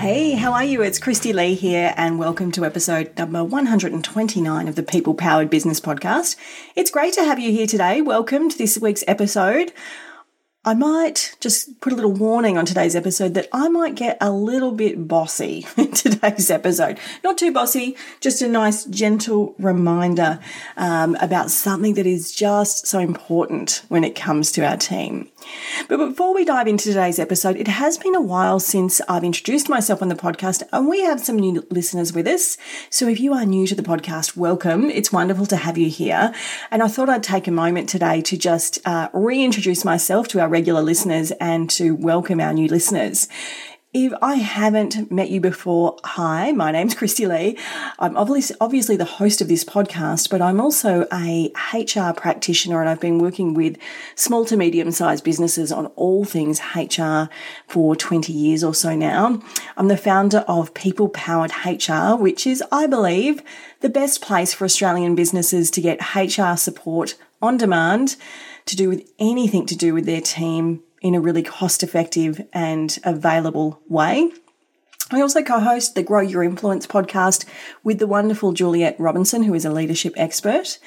Hey, how are you? It's Christy Lee here, and welcome to episode number 129 of the People Powered Business Podcast. It's great to have you here today. Welcome to this week's episode. I might just put a little warning on today's episode that I might get a little bit bossy in today's episode. Not too bossy, just a nice, gentle reminder um, about something that is just so important when it comes to our team. But before we dive into today's episode, it has been a while since I've introduced myself on the podcast, and we have some new listeners with us. So if you are new to the podcast, welcome. It's wonderful to have you here. And I thought I'd take a moment today to just uh, reintroduce myself to our regular listeners and to welcome our new listeners. If I haven't met you before, hi, my name's Christy Lee. I'm obviously, the host of this podcast, but I'm also a HR practitioner and I've been working with small to medium sized businesses on all things HR for 20 years or so now. I'm the founder of People Powered HR, which is, I believe, the best place for Australian businesses to get HR support on demand to do with anything to do with their team in a really cost effective and available way. I also co host the Grow Your Influence podcast with the wonderful Juliet Robinson, who is a leadership expert.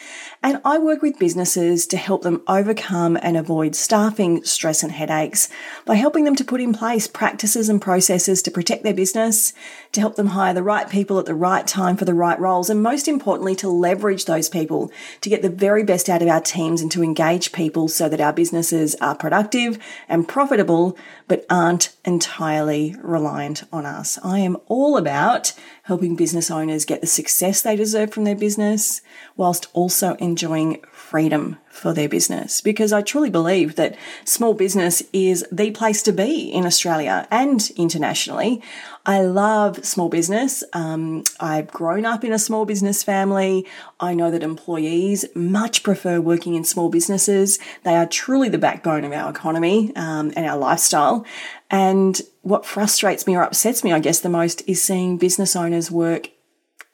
And I work with businesses to help them overcome and avoid staffing, stress, and headaches by helping them to put in place practices and processes to protect their business, to help them hire the right people at the right time for the right roles, and most importantly, to leverage those people to get the very best out of our teams and to engage people so that our businesses are productive and profitable, but aren't entirely reliant on us. I am all about helping business owners get the success they deserve from their business whilst also enjoying freedom for their business because I truly believe that small business is the place to be in Australia and internationally. I love small business. Um, I've grown up in a small business family. I know that employees much prefer working in small businesses. They are truly the backbone of our economy um, and our lifestyle. And what frustrates me or upsets me, I guess, the most is seeing business owners work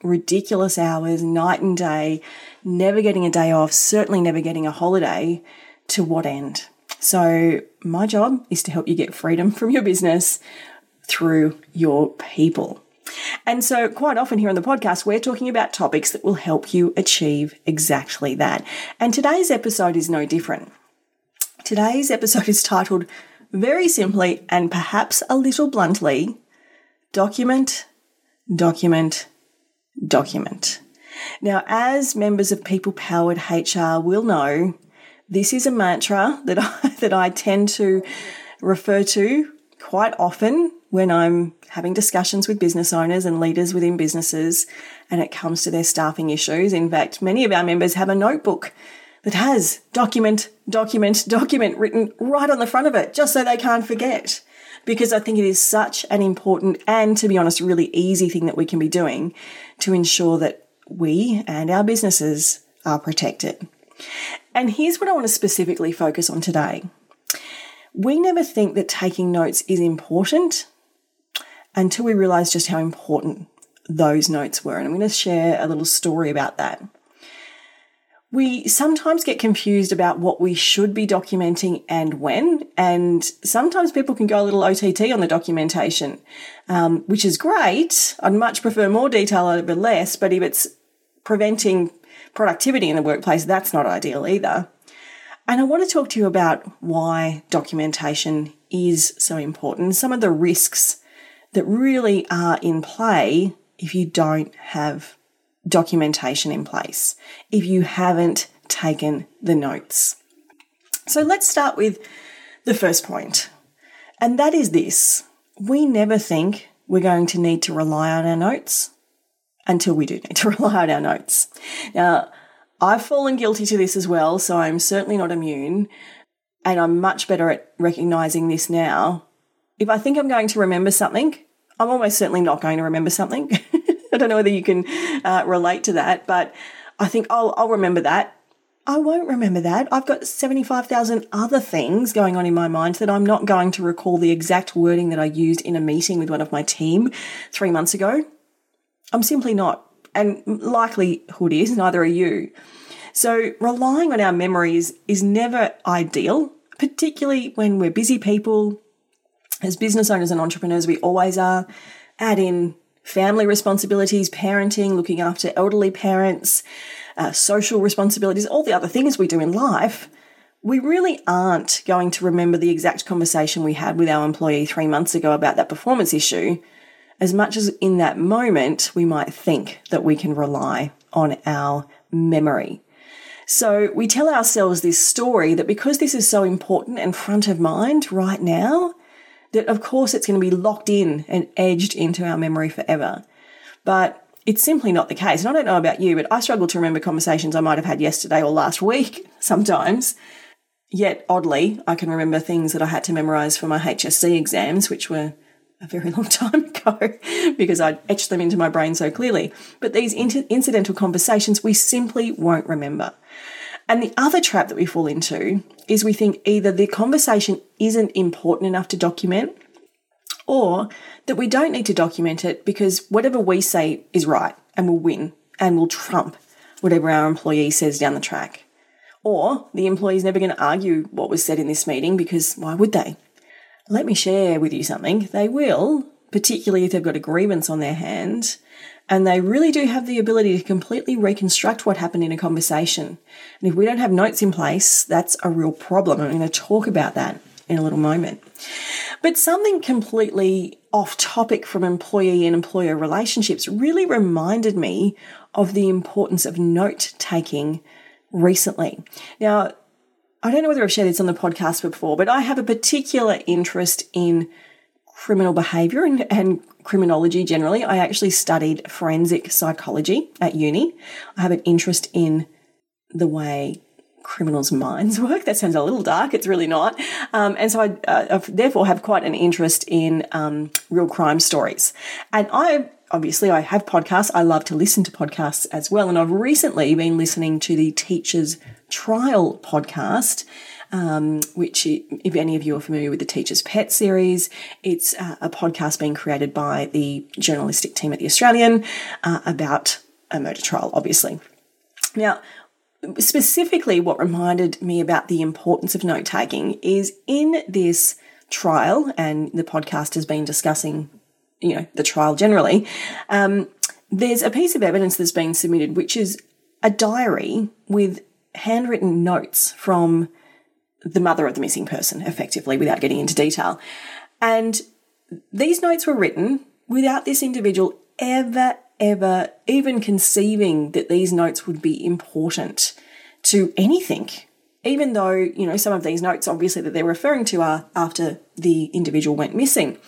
ridiculous hours, night and day, never getting a day off, certainly never getting a holiday. To what end? So, my job is to help you get freedom from your business through your people. And so, quite often here on the podcast, we're talking about topics that will help you achieve exactly that. And today's episode is no different. Today's episode is titled very simply and perhaps a little bluntly document, document, document. Now, as members of People Powered HR will know, this is a mantra that I, that I tend to refer to quite often when I'm having discussions with business owners and leaders within businesses and it comes to their staffing issues. In fact, many of our members have a notebook that has document, document, document written right on the front of it, just so they can't forget. Because I think it is such an important and, to be honest, really easy thing that we can be doing to ensure that we and our businesses are protected. And here's what I want to specifically focus on today. We never think that taking notes is important until we realize just how important those notes were. And I'm going to share a little story about that. We sometimes get confused about what we should be documenting and when, and sometimes people can go a little OTT on the documentation, um, which is great. I'd much prefer more detail over less, but if it's preventing productivity in the workplace, that's not ideal either. And I want to talk to you about why documentation is so important, some of the risks that really are in play if you don't have documentation in place if you haven't taken the notes. So let's start with the first point, and that is this we never think we're going to need to rely on our notes until we do need to rely on our notes. Now, I've fallen guilty to this as well, so I'm certainly not immune, and I'm much better at recognizing this now if I think I'm going to remember something, I'm almost certainly not going to remember something. I don't know whether you can uh, relate to that, but I think I'll, I'll remember that. I won't remember that. I've got 75,000 other things going on in my mind that I'm not going to recall the exact wording that I used in a meeting with one of my team three months ago. I'm simply not. And likelihood is neither are you. So relying on our memories is never ideal, particularly when we're busy people. As business owners and entrepreneurs, we always are. Add in family responsibilities, parenting, looking after elderly parents, uh, social responsibilities, all the other things we do in life, we really aren't going to remember the exact conversation we had with our employee three months ago about that performance issue, as much as in that moment we might think that we can rely on our memory. So we tell ourselves this story that because this is so important and front of mind right now, that of course it's going to be locked in and edged into our memory forever. But it's simply not the case. And I don't know about you, but I struggle to remember conversations I might have had yesterday or last week sometimes. Yet, oddly, I can remember things that I had to memorize for my HSC exams, which were a very long time ago because I'd etched them into my brain so clearly. But these inter- incidental conversations we simply won't remember. And the other trap that we fall into is we think either the conversation isn't important enough to document or that we don't need to document it because whatever we say is right and will win and will trump whatever our employee says down the track. Or the employee is never going to argue what was said in this meeting because why would they? Let me share with you something. They will, particularly if they've got a grievance on their hand, and they really do have the ability to completely reconstruct what happened in a conversation. And if we don't have notes in place, that's a real problem. I'm going to talk about that in a little moment. But something completely off topic from employee and employer relationships really reminded me of the importance of note taking recently. Now, I don't know whether I've shared this on the podcast before, but I have a particular interest in criminal behavior and, and criminology generally. I actually studied forensic psychology at uni. I have an interest in the way criminals' minds work. That sounds a little dark. It's really not. Um, and so I, uh, therefore have quite an interest in um, real crime stories. And I obviously I have podcasts. I love to listen to podcasts as well. And I've recently been listening to the Teachers Trial podcast. Um, which, if any of you are familiar with the Teacher's Pet series, it's uh, a podcast being created by the journalistic team at The Australian uh, about a murder trial, obviously. Now, specifically, what reminded me about the importance of note taking is in this trial, and the podcast has been discussing, you know, the trial generally. Um, there's a piece of evidence that's been submitted, which is a diary with handwritten notes from the mother of the missing person, effectively, without getting into detail. And these notes were written without this individual ever ever even conceiving that these notes would be important to anything. Even though, you know, some of these notes obviously that they're referring to are after the individual went missing.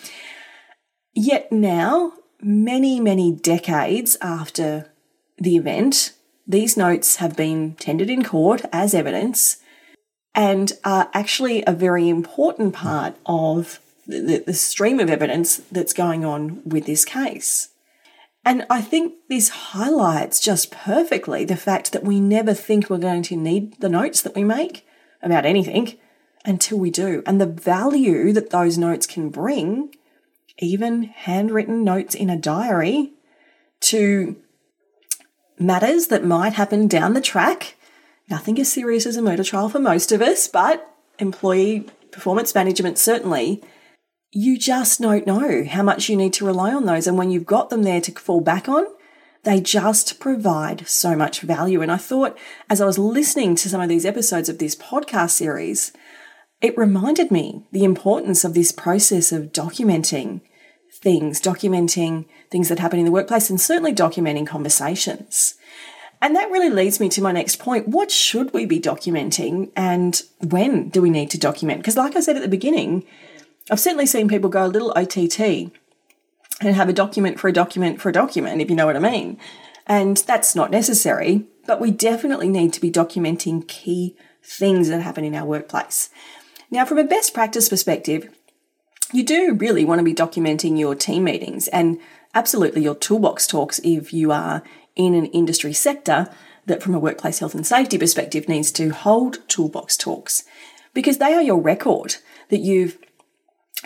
Yet now, many, many decades after the event, these notes have been tendered in court as evidence and are actually a very important part of the, the, stream of evidence that's going on with this case. And I think this highlights just perfectly the fact that we never think we're going to need the notes that we make about anything until we do. And the value that those notes can bring, even handwritten notes in a diary, to matters that might happen down the track. Nothing as serious as a murder trial for most of us, but employee performance management certainly you just don't know how much you need to rely on those. And when you've got them there to fall back on, they just provide so much value. And I thought as I was listening to some of these episodes of this podcast series, it reminded me the importance of this process of documenting things, documenting things that happen in the workplace, and certainly documenting conversations. And that really leads me to my next point. What should we be documenting and when do we need to document? Because, like I said at the beginning, I've certainly seen people go a little OTT and have a document for a document for a document, if you know what I mean. And that's not necessary, but we definitely need to be documenting key things that happen in our workplace. Now, from a best practice perspective, you do really want to be documenting your team meetings and absolutely your toolbox talks if you are in an industry sector that, from a workplace health and safety perspective, needs to hold toolbox talks because they are your record that you've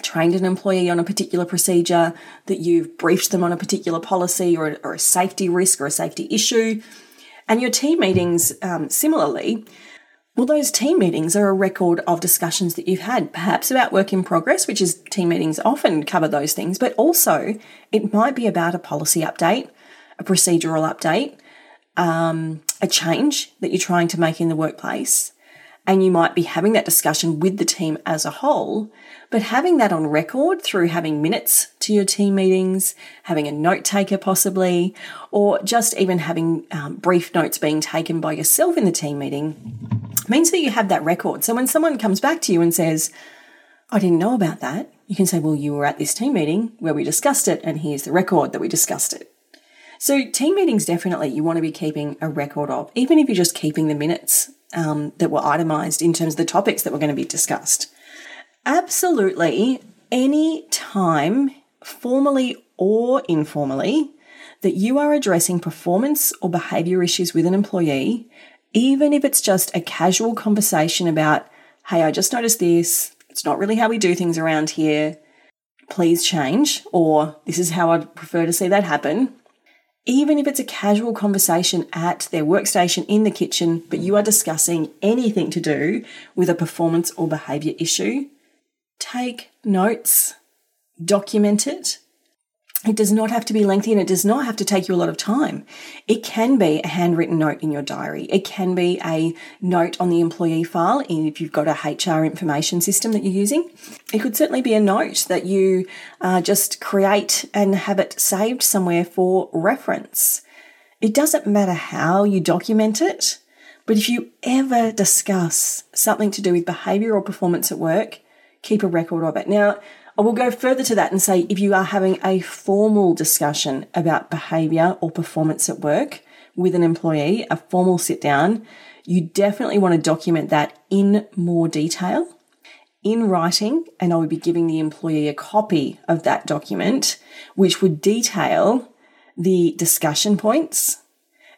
trained an employee on a particular procedure, that you've briefed them on a particular policy or a, or a safety risk or a safety issue. And your team meetings, um, similarly, well, those team meetings are a record of discussions that you've had, perhaps about work in progress, which is team meetings often cover those things, but also it might be about a policy update, a procedural update, um, a change that you're trying to make in the workplace. And you might be having that discussion with the team as a whole, but having that on record through having minutes to your team meetings, having a note taker possibly, or just even having um, brief notes being taken by yourself in the team meeting means that you have that record. So when someone comes back to you and says, I didn't know about that, you can say, Well, you were at this team meeting where we discussed it, and here's the record that we discussed it. So, team meetings definitely you want to be keeping a record of, even if you're just keeping the minutes um, that were itemized in terms of the topics that were going to be discussed. Absolutely, any time, formally or informally, that you are addressing performance or behavior issues with an employee, even if it's just a casual conversation about, hey, I just noticed this, it's not really how we do things around here, please change, or this is how I'd prefer to see that happen. Even if it's a casual conversation at their workstation in the kitchen, but you are discussing anything to do with a performance or behavior issue, take notes, document it, it does not have to be lengthy and it does not have to take you a lot of time. It can be a handwritten note in your diary. It can be a note on the employee file if you've got a HR information system that you're using. It could certainly be a note that you uh, just create and have it saved somewhere for reference. It doesn't matter how you document it, but if you ever discuss something to do with behavior or performance at work, keep a record of it. Now, I will go further to that and say if you are having a formal discussion about behavior or performance at work with an employee, a formal sit down, you definitely want to document that in more detail in writing, and I would be giving the employee a copy of that document, which would detail the discussion points,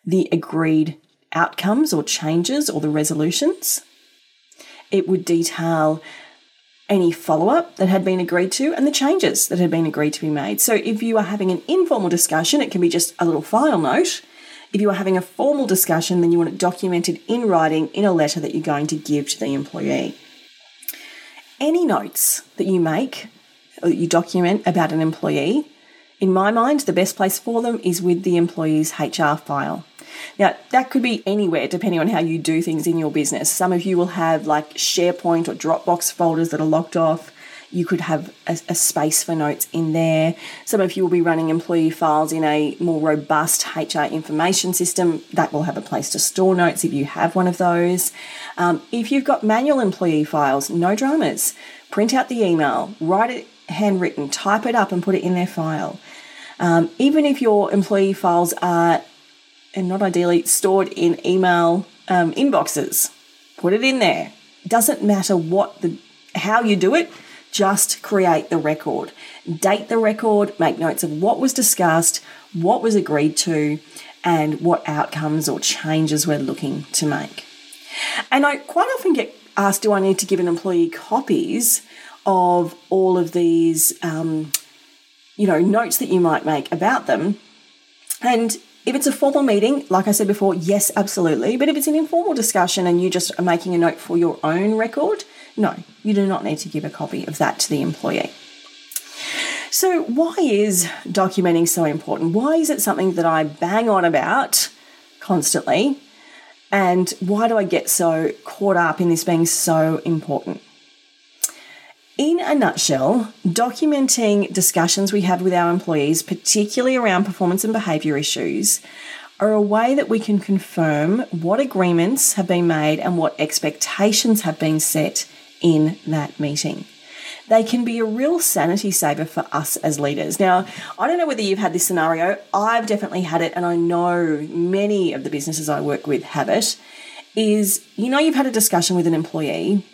the agreed outcomes or changes or the resolutions. It would detail any follow up that had been agreed to and the changes that had been agreed to be made. So if you are having an informal discussion, it can be just a little file note. If you are having a formal discussion, then you want it documented in writing in a letter that you're going to give to the employee. Any notes that you make or that you document about an employee, in my mind, the best place for them is with the employee's HR file. Now, that could be anywhere depending on how you do things in your business. Some of you will have like SharePoint or Dropbox folders that are locked off. You could have a, a, space for notes in there. Some of you will be running employee files in a more robust HR information system that will have a place to store notes if you have one of those. Um, if you've got manual employee files, no dramas. Print out the email, write it handwritten, type it up, and put it in their file. Um, even if your employee files are and not ideally stored in email um, inboxes. Put it in there. Doesn't matter what the how you do it, just create the record. Date the record, make notes of what was discussed, what was agreed to, and what outcomes or changes we're looking to make. And I quite often get asked, do I need to give an employee copies of all of these, um, you know, notes that you might make about them? And if it's a formal meeting, like I said before, yes, absolutely. But if it's an informal discussion and you just are making a note for your own record, no, you do not need to give a copy of that to the employee. So, why is documenting so important? Why is it something that I bang on about constantly? And why do I get so caught up in this being so important? In a nutshell, documenting discussions we have with our employees, particularly around performance and behaviour issues, are a way that we can confirm what agreements have been made and what expectations have been set in that meeting. They can be a real sanity saver for us as leaders. Now, I don't know whether you've had this scenario, I've definitely had it, and I know many of the businesses I work with have it. Is you know, you've had a discussion with an employee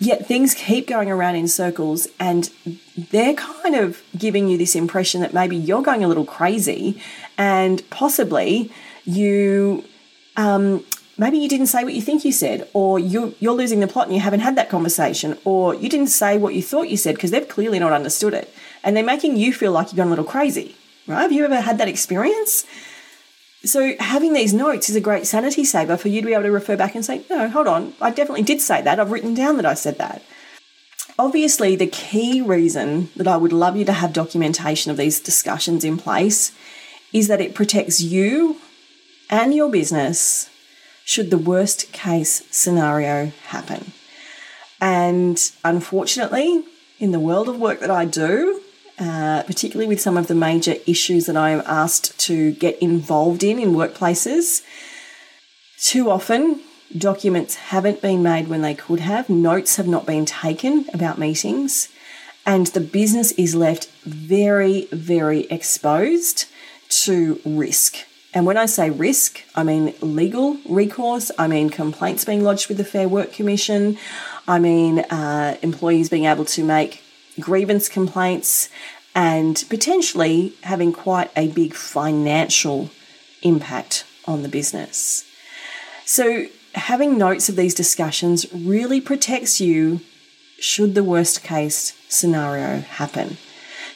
Yet things keep going around in circles, and they're kind of giving you this impression that maybe you're going a little crazy, and possibly you, um, maybe you didn't say what you think you said, or you, you're losing the plot and you haven't had that conversation, or you didn't say what you thought you said because they've clearly not understood it, and they're making you feel like you're going a little crazy. Right? Have you ever had that experience? So having these notes is a great sanity saver for you to be able to refer back and say, no, hold on, I definitely did say that. I've written down that I said that. Obviously, the key reason that I would love you to have documentation of these discussions in place is that it protects you and your business should the worst case scenario happen. And unfortunately, in the world of work that I do, uh, particularly with some of the major issues that I am asked to get involved in in workplaces. Too often, documents haven't been made when they could have, notes have not been taken about meetings, and the business is left very, very exposed to risk. And when I say risk, I mean legal recourse, I mean complaints being lodged with the Fair Work Commission, I mean uh, employees being able to make grievance complaints, and potentially having quite a big financial impact on the business. So, having notes of these discussions really protects you should the worst case scenario happen.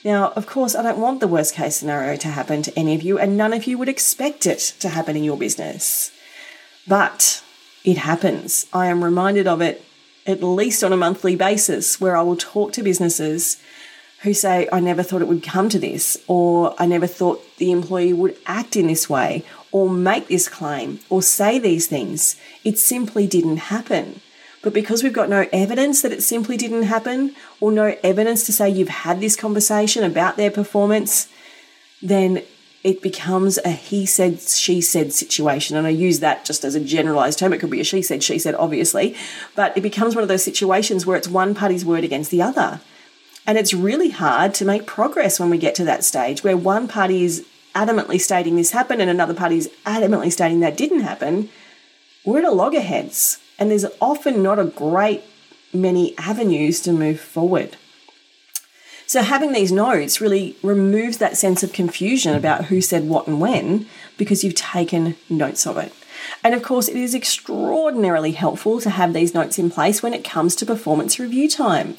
Now, of course, I don't want the worst case scenario to happen to any of you, and none of you would expect it to happen in your business. But it happens. I am reminded of it at least on a monthly basis where I will talk to businesses who say, I never thought it would come to this, or I never thought the employee would act in this way, or make this claim, or say these things. It simply didn't happen. But because we've got no evidence that it simply didn't happen, or no evidence to say you've had this conversation about their performance, then it becomes a he said, she said situation. And I use that just as a generalized term. It could be a she said, she said, obviously. But it becomes one of those situations where it's one party's word against the other. And it's really hard to make progress when we get to that stage where one party is adamantly stating this happened and another party is adamantly stating that didn't happen. We're at a loggerheads. And there's often not a great many avenues to move forward. So having these notes really removes that sense of confusion about who said what and when because you've taken notes of it. And of course, it is extraordinarily helpful to have these notes in place when it comes to performance review time.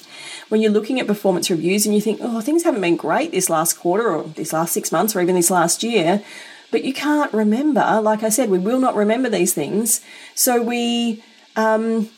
When you're looking at performance reviews and you think, oh, things haven't been great this last quarter or this last six months or even this last year, but you can't remember, like I said, we will not remember these things. So we um,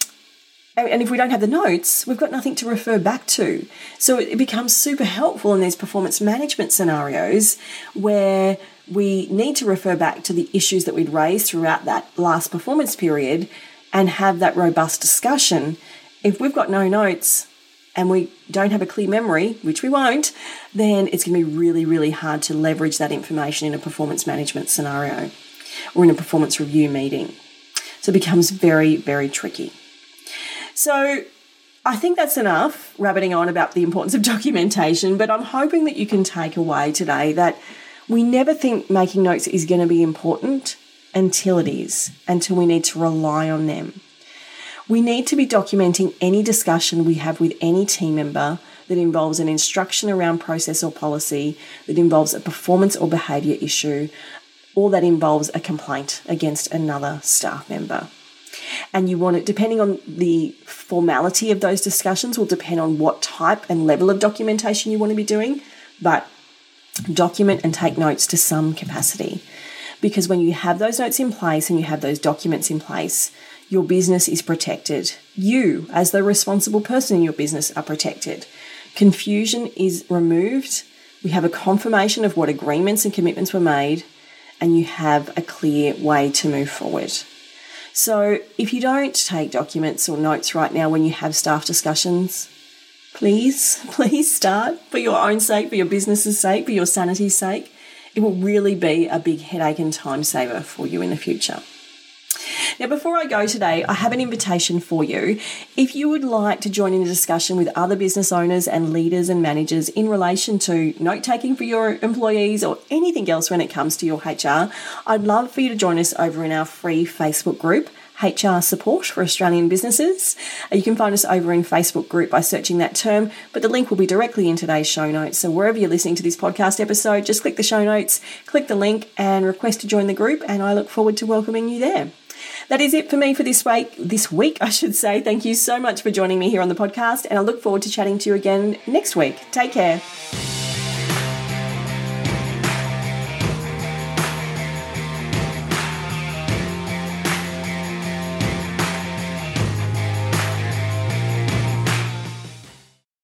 and if we don't have the notes, we've got nothing to refer back to. So it becomes super helpful in these performance management scenarios where we need to refer back to the issues that we'd raised throughout that last performance period and have that robust discussion. If we've got no notes and we don't have a clear memory, which we won't, then it's going to be really, really hard to leverage that information in a performance management scenario or in a performance review meeting. So it becomes very, very tricky. So I think that's enough rabbiting on about the importance of documentation, but I'm hoping that you can take away today that we never think making notes is going to be important until it is, until we need to rely on them. We need to be documenting any discussion we have with any team member that involves an instruction around process or policy, that involves a performance or behaviour issue, or that involves a complaint against another staff member and you want it, depending on the formality of those discussions, will depend on what type and level of documentation you want to be doing. But document and take notes to some capacity. Because when you have those notes in place and you have those documents in place, your business is protected. You, as the responsible person in your business, are protected. Confusion is removed. We have a confirmation of what agreements and commitments were made, and you have a clear way to move forward. So if you don't take documents or notes right now when you have staff discussions, please, please start for your own sake, for your business's sake, for your sanity's sake. It will really be a big headache and time saver for you in the future. Now, before I go today, I have an invitation for you. If you would like to join in a discussion with other business owners and leaders and managers in relation to note taking for your employees or anything else when it comes to your HR, I'd love for you to join us over in our free Facebook group HR support for Australian businesses. You can find us over in Facebook group by searching that term, but the link will be directly in today's show notes. So wherever you're listening to this podcast episode, just click the show notes, click the link, and request to join the group. And I look forward to welcoming you there. That is it for me for this week. This week, I should say. Thank you so much for joining me here on the podcast, and I look forward to chatting to you again next week. Take care.